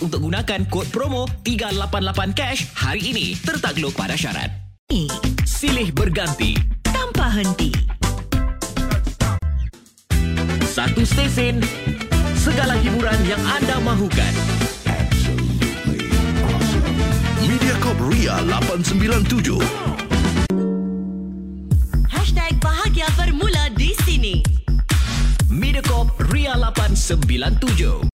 untuk gunakan kod promo 388 cash hari ini. Tertakluk pada syarat. Silih berganti. Tanpa henti. Satu stesen, segala hiburan yang anda mahukan. Mediacorp Ria 897. Hashtag bahagia bermula di sini. Mediacorp Ria 897.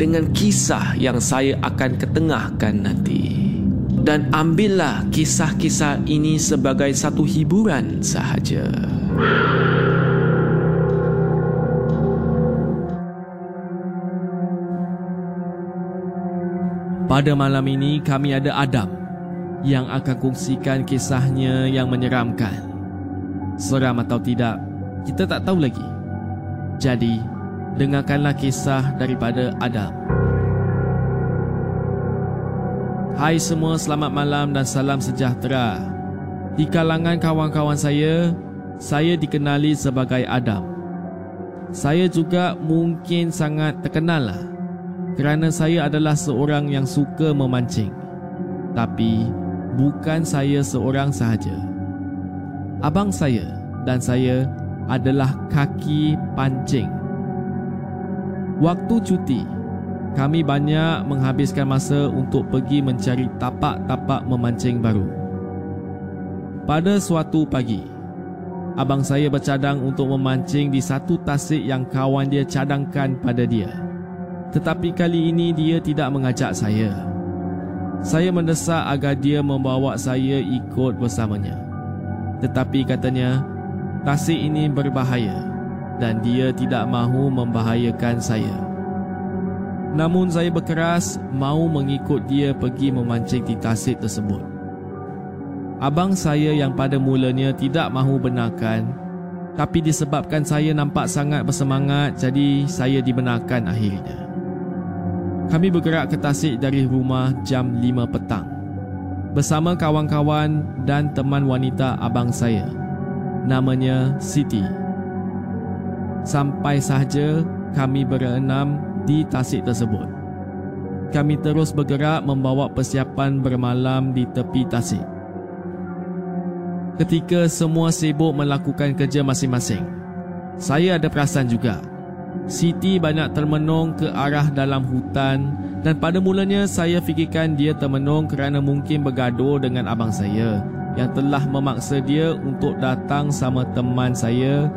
dengan kisah yang saya akan ketengahkan nanti. Dan ambillah kisah-kisah ini sebagai satu hiburan sahaja. Pada malam ini kami ada Adam yang akan kongsikan kisahnya yang menyeramkan. Seram atau tidak, kita tak tahu lagi. Jadi, dengarkanlah kisah daripada Adam. Hai semua, selamat malam dan salam sejahtera. Di kalangan kawan-kawan saya, saya dikenali sebagai Adam. Saya juga mungkin sangat terkenal lah kerana saya adalah seorang yang suka memancing. Tapi bukan saya seorang sahaja. Abang saya dan saya adalah kaki pancing. Waktu cuti, kami banyak menghabiskan masa untuk pergi mencari tapak-tapak memancing baru. Pada suatu pagi, abang saya bercadang untuk memancing di satu tasik yang kawan dia cadangkan pada dia. Tetapi kali ini dia tidak mengajak saya. Saya mendesak agar dia membawa saya ikut bersamanya. Tetapi katanya, tasik ini berbahaya dan dia tidak mahu membahayakan saya. Namun saya berkeras mahu mengikut dia pergi memancing di tasik tersebut. Abang saya yang pada mulanya tidak mahu benarkan tapi disebabkan saya nampak sangat bersemangat jadi saya dibenarkan akhirnya. Kami bergerak ke tasik dari rumah jam 5 petang bersama kawan-kawan dan teman wanita abang saya. Namanya Siti. Sampai sahaja kami berenam di tasik tersebut. Kami terus bergerak membawa persiapan bermalam di tepi tasik. Ketika semua sibuk melakukan kerja masing-masing, saya ada perasan juga. Siti banyak termenung ke arah dalam hutan dan pada mulanya saya fikirkan dia termenung kerana mungkin bergaduh dengan abang saya yang telah memaksa dia untuk datang sama teman saya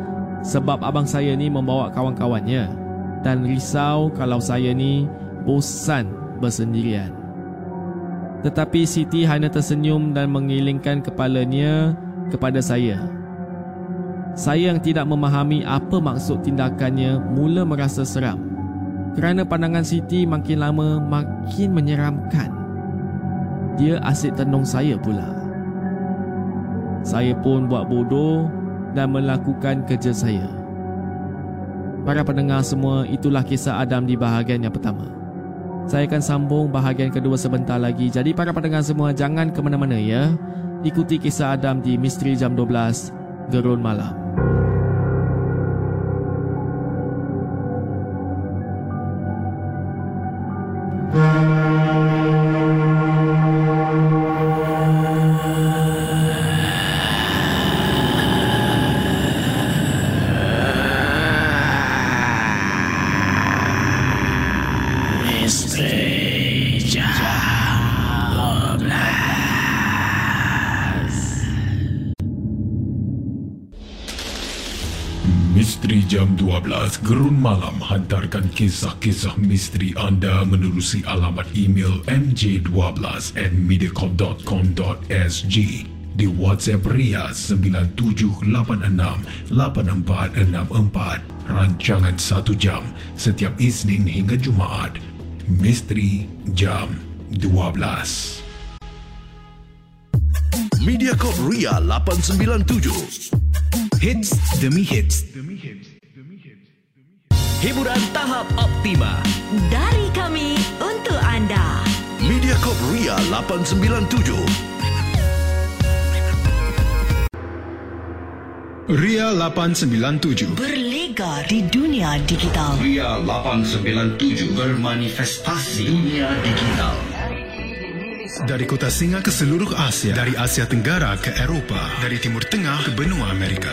sebab abang saya ni membawa kawan-kawannya. dan risau kalau saya ni bosan bersendirian. Tetapi Siti hanya tersenyum dan mengilingkan kepalanya kepada saya. Saya yang tidak memahami apa maksud tindakannya mula merasa seram kerana pandangan Siti makin lama makin menyeramkan. Dia asyik tenung saya pula. Saya pun buat bodoh dan melakukan kerja saya. Para pendengar semua, itulah kisah Adam di bahagian yang pertama. Saya akan sambung bahagian kedua sebentar lagi. Jadi para pendengar semua, jangan ke mana-mana ya. Ikuti kisah Adam di Misteri Jam 12, Gerun Malam. Gerun Malam hantarkan kisah-kisah misteri anda menerusi alamat email mj12 at mediacorp.com.sg di WhatsApp Ria 97868464 rancangan 1 jam setiap Isnin hingga Jumaat. Misteri Jam 12 Mediacorp Ria 897 Hits demi hits. Hiburan tahap optima. Dari kami untuk anda. Mediacorp Ria 897 Ria 897 Berlega di dunia digital. Ria 897 bermanifestasi dunia digital. Dari kota Singa ke seluruh Asia Dari Asia Tenggara ke Eropah Dari Timur Tengah ke benua Amerika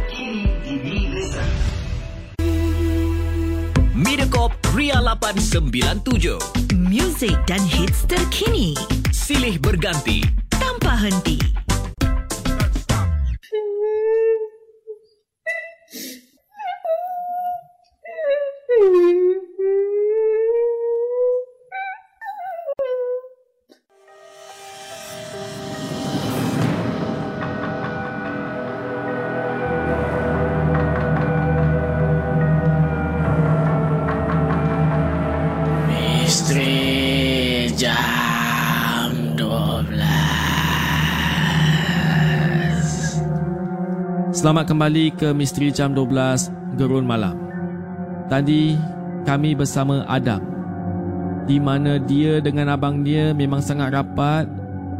Mediacorp Ria 897. Muzik dan hits terkini Silih berganti. tanpa henti. Selamat kembali ke Misteri Jam 12 Gerun Malam. Tadi kami bersama Adam di mana dia dengan abang dia memang sangat rapat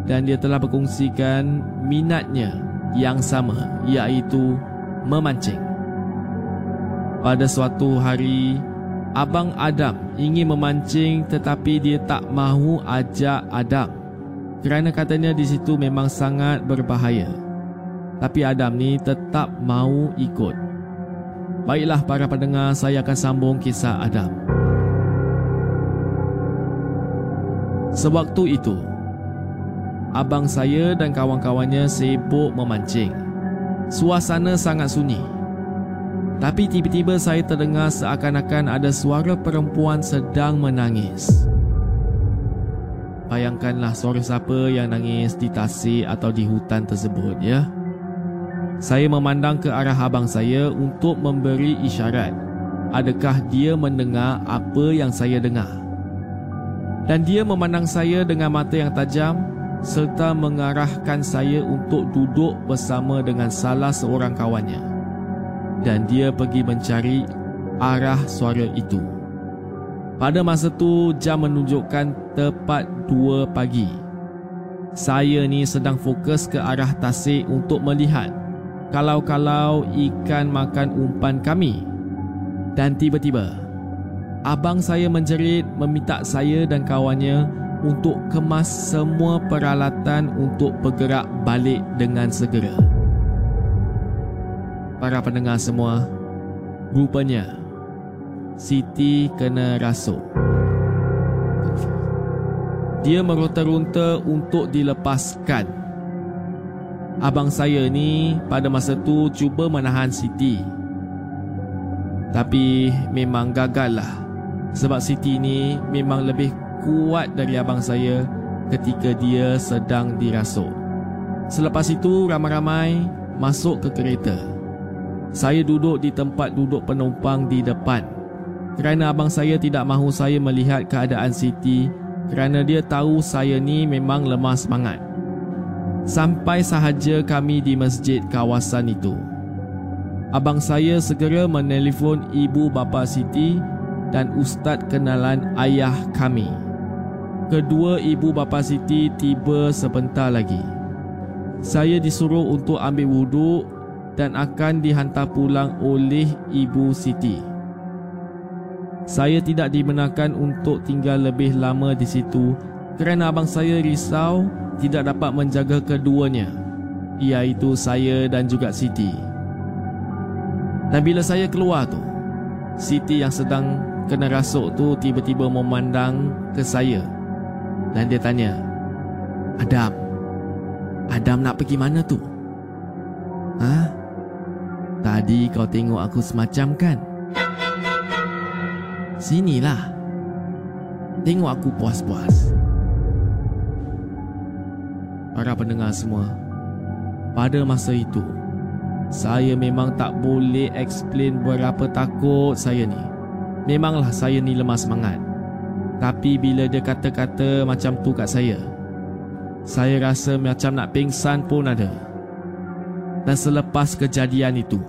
dan dia telah berkongsikan minatnya yang sama iaitu memancing. Pada suatu hari, abang Adam ingin memancing tetapi dia tak mahu ajak Adam kerana katanya di situ memang sangat berbahaya. Tapi Adam ni tetap mahu ikut. Baiklah para pendengar, saya akan sambung kisah Adam. Sewaktu itu, abang saya dan kawan-kawannya sibuk memancing. Suasana sangat sunyi. Tapi tiba-tiba saya terdengar seakan-akan ada suara perempuan sedang menangis. Bayangkanlah suara siapa yang nangis di tasik atau di hutan tersebut ya. Saya memandang ke arah abang saya untuk memberi isyarat. Adakah dia mendengar apa yang saya dengar? Dan dia memandang saya dengan mata yang tajam serta mengarahkan saya untuk duduk bersama dengan salah seorang kawannya. Dan dia pergi mencari arah suara itu. Pada masa tu jam menunjukkan tepat 2 pagi. Saya ni sedang fokus ke arah tasik untuk melihat kalau-kalau ikan makan umpan kami. Dan tiba-tiba, Abang saya menjerit meminta saya dan kawannya untuk kemas semua peralatan untuk bergerak balik dengan segera. Para pendengar semua, rupanya Siti kena rasuk. Dia meronta-ronta untuk dilepaskan. Abang saya ni pada masa tu cuba menahan Siti. Tapi memang gagal lah. Sebab Siti ni memang lebih kuat dari abang saya ketika dia sedang dirasuk. Selepas itu ramai-ramai masuk ke kereta. Saya duduk di tempat duduk penumpang di depan. Kerana abang saya tidak mahu saya melihat keadaan Siti kerana dia tahu saya ni memang lemah semangat. Sampai sahaja kami di masjid kawasan itu. Abang saya segera menelpon ibu bapa Siti dan ustaz kenalan ayah kami. Kedua ibu bapa Siti tiba sebentar lagi. Saya disuruh untuk ambil wuduk dan akan dihantar pulang oleh ibu Siti. Saya tidak dibenarkan untuk tinggal lebih lama di situ kerana abang saya risau tidak dapat menjaga keduanya, iaitu saya dan juga Siti. Dan bila saya keluar tu, Siti yang sedang kena rasuk tu tiba-tiba memandang ke saya dan dia tanya, Adam, Adam nak pergi mana tu? Ha? Tadi kau tengok aku semacam kan? Sinilah. Tengok aku puas-puas. Para pendengar semua, pada masa itu, saya memang tak boleh explain berapa takut saya ni. Memanglah saya ni lemah semangat. Tapi bila dia kata-kata macam tu kat saya, saya rasa macam nak pingsan pun ada. Dan selepas kejadian itu,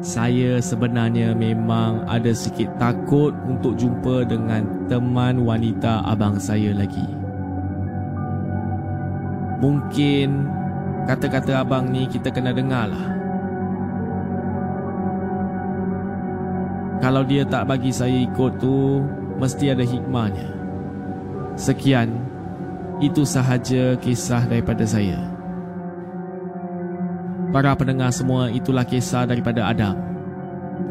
saya sebenarnya memang ada sikit takut untuk jumpa dengan teman wanita abang saya lagi. Mungkin kata-kata abang ni kita kena dengar lah. Kalau dia tak bagi saya ikut tu, mesti ada hikmahnya. Sekian, itu sahaja kisah daripada saya. Para pendengar semua, itulah kisah daripada Adam.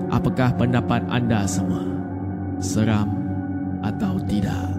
Apakah pendapat anda semua? Seram atau tidak?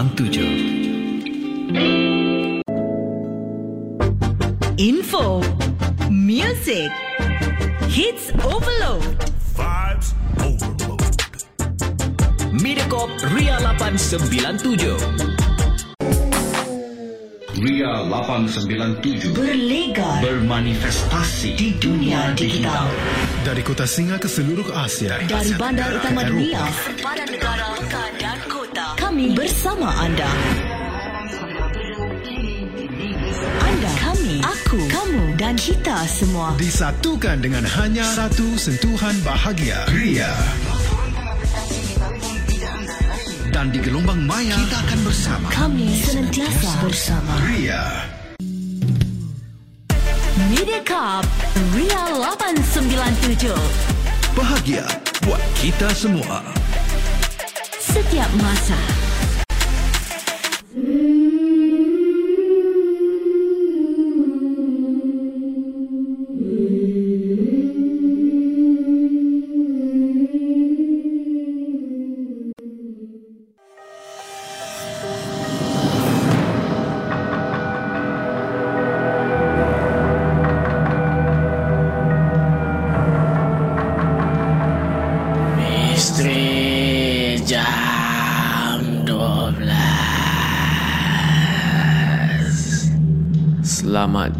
897 Info. Music. Hits Overload. Vibes Overload. Mediacorp Ria 897. Ria 897 Berlegar bermanifestasi di dunia digital. Dari kota Singa ke seluruh Asia. Dari bandar utama dunia. Sempadan negara Pekan dan kota Kami bersama anda Anda, kami, aku, kamu dan kita semua Disatukan dengan hanya satu sentuhan bahagia. Ria. Dan di gelombang maya kita akan bersama. Kami senantiasa bersama. Ria. Mediacorp Ria 897. Bahagia buat kita semua. Setiap masa.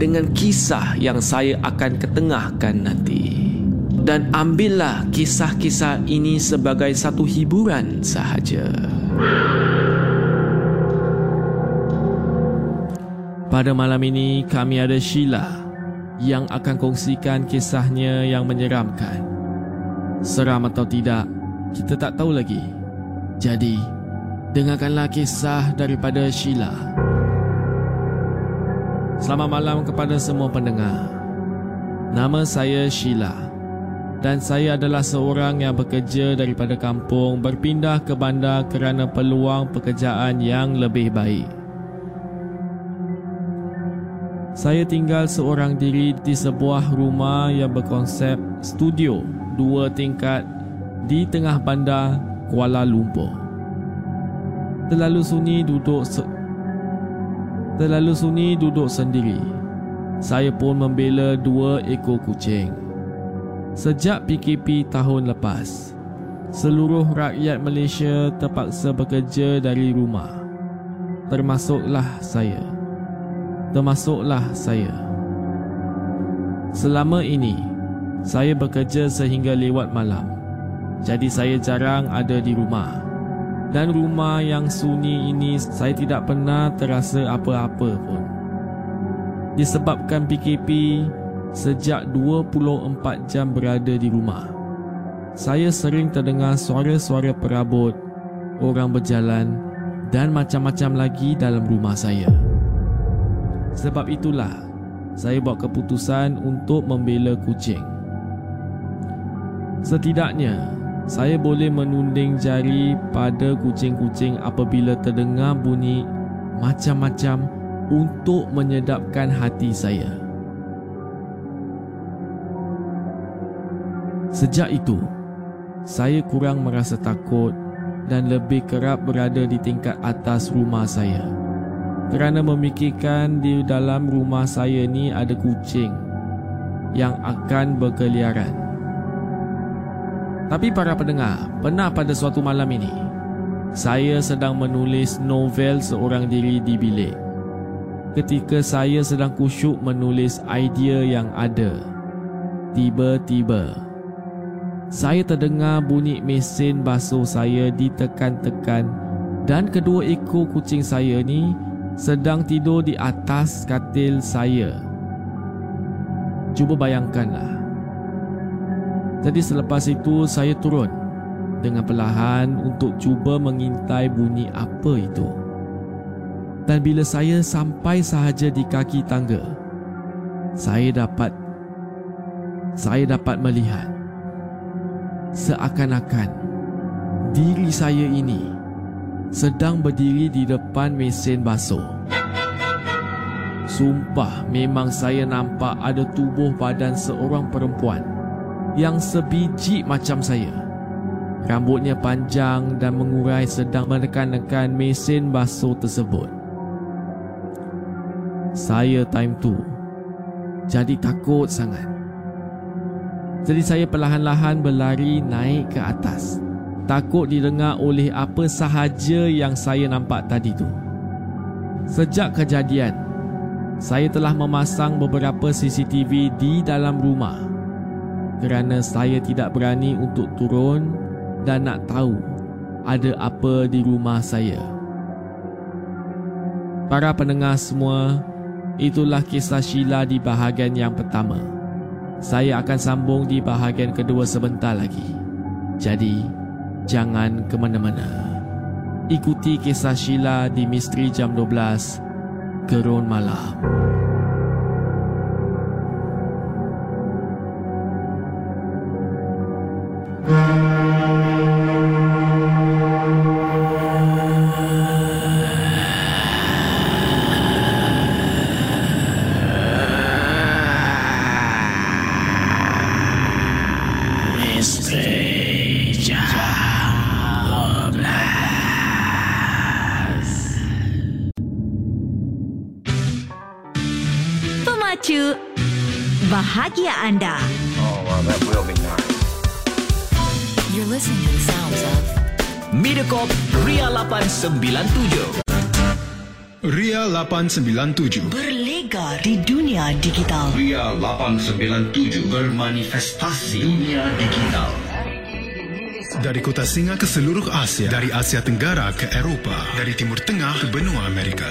dengan kisah yang saya akan ketengahkan nanti. Dan ambillah kisah-kisah ini sebagai satu hiburan sahaja. Pada malam ini kami ada Sheila yang akan kongsikan kisahnya yang menyeramkan. Seram atau tidak, kita tak tahu lagi. Jadi, dengarkanlah kisah daripada Sheila. Selamat malam kepada semua pendengar. Nama saya Sheila dan saya adalah seorang yang bekerja daripada kampung berpindah ke bandar kerana peluang pekerjaan yang lebih baik. Saya tinggal seorang diri di sebuah rumah yang berkonsep studio dua tingkat di tengah bandar Kuala Lumpur. Terlalu sunyi duduk se- terlalu sunyi duduk sendiri. Saya pun membela dua ekor kucing. Sejak PKP tahun lepas, seluruh rakyat Malaysia terpaksa bekerja dari rumah. Termasuklah saya. Termasuklah saya. Selama ini, saya bekerja sehingga lewat malam. Jadi saya jarang ada di rumah. Dan rumah yang sunyi ini saya tidak pernah terasa apa-apa pun. Disebabkan PKP sejak 24 jam berada di rumah. Saya sering terdengar suara-suara perabot, orang berjalan dan macam-macam lagi dalam rumah saya. Sebab itulah saya buat keputusan untuk membela kucing. Setidaknya, saya boleh menunding jari pada kucing-kucing apabila terdengar bunyi macam-macam untuk menyedapkan hati saya. Sejak itu, saya kurang merasa takut dan lebih kerap berada di tingkat atas rumah saya. Kerana memikirkan di dalam rumah saya ni ada kucing yang akan berkeliaran. Tapi para pendengar, pernah pada suatu malam ini, saya sedang menulis novel seorang diri di bilik. Ketika saya sedang kusyuk menulis idea yang ada, tiba-tiba saya terdengar bunyi mesin basuh saya ditekan-tekan dan kedua ekor kucing saya ni sedang tidur di atas katil saya. Cuba bayangkanlah. Jadi selepas itu saya turun dengan perlahan untuk cuba mengintai bunyi apa itu. Dan bila saya sampai sahaja di kaki tangga, saya dapat saya dapat melihat seakan-akan diri saya ini sedang berdiri di depan mesin basuh. Sumpah memang saya nampak ada tubuh badan seorang perempuan yang sebiji macam saya. Rambutnya panjang dan mengurai sedang menekan-nekan mesin basuh tersebut. Saya time tu jadi takut sangat. Jadi saya perlahan-lahan berlari naik ke atas. Takut didengar oleh apa sahaja yang saya nampak tadi tu. Sejak kejadian, saya telah memasang beberapa CCTV di dalam rumah kerana saya tidak berani untuk turun dan nak tahu ada apa di rumah saya. Para pendengar semua, itulah kisah Sheila di bahagian yang pertama. Saya akan sambung di bahagian kedua sebentar lagi. Jadi, jangan ke mana-mana. Ikuti kisah Sheila di Misteri Jam 12 Gerun Malam. Pemacu bahagia anda. You're listening to the sounds of Mediacorp Ria 897. Ria 897 Berlega di dunia digital. Ria 897 bermanifestasi dunia digital. Dari kota Singa ke seluruh Asia, dari Asia Tenggara ke Eropah, dari Timur Tengah ke benua Amerika.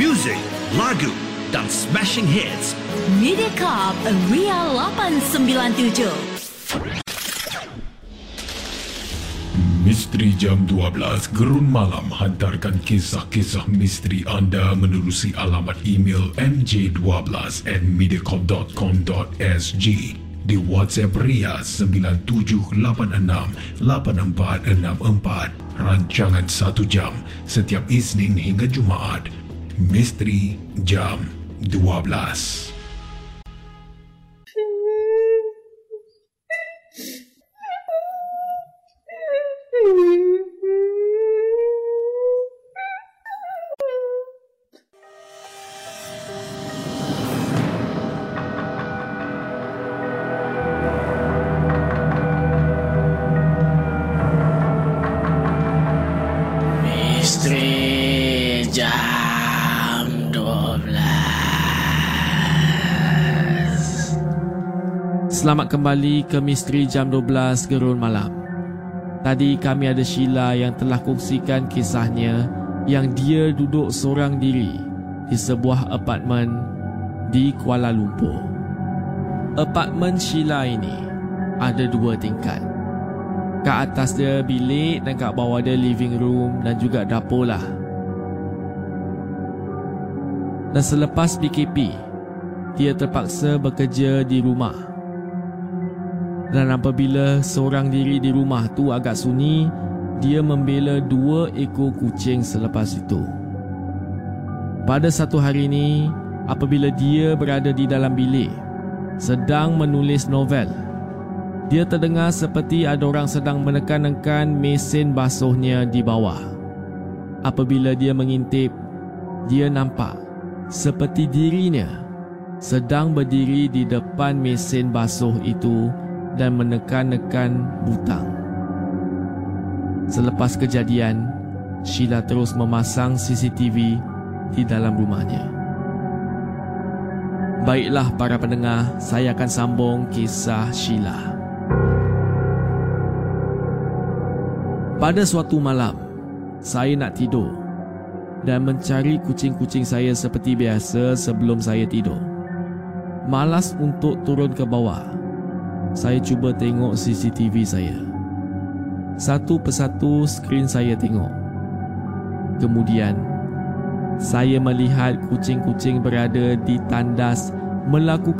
Music, lagu dan smashing hits. Mediacorp Ria 897. Misteri Jam 12 Gerun Malam hantarkan kisah-kisah misteri anda menerusi alamat email mj12 at mediacorp.com.sg di WhatsApp Ria 97868464 rancangan 1 jam setiap Isnin hingga Jumaat Misteri Jam 12 kembali ke Misteri Jam 12 Gerun Malam Tadi kami ada Sheila yang telah kongsikan kisahnya yang dia duduk seorang diri di sebuah apartmen di Kuala Lumpur. Apartmen Sheila ini ada dua tingkat. Kat atas dia bilik dan kat bawah dia living room dan juga dapur lah. Dan selepas PKP, dia terpaksa bekerja di rumah. Dan apabila seorang diri di rumah tu agak sunyi, dia membela dua ekor kucing selepas itu. Pada satu hari ini, apabila dia berada di dalam bilik, sedang menulis novel, dia terdengar seperti ada orang sedang menekan-nekan mesin basuhnya di bawah. Apabila dia mengintip, dia nampak seperti dirinya sedang berdiri di depan mesin basuh itu dan menekan-nekan butang. Selepas kejadian, Sheila terus memasang CCTV di dalam rumahnya. Baiklah para pendengar, saya akan sambung kisah Sheila. Pada suatu malam, saya nak tidur dan mencari kucing-kucing saya seperti biasa sebelum saya tidur. Malas untuk turun ke bawah. Saya cuba tengok CCTV saya. Satu persatu skrin saya tengok. Kemudian, saya melihat kucing-kucing berada di tandas melakukan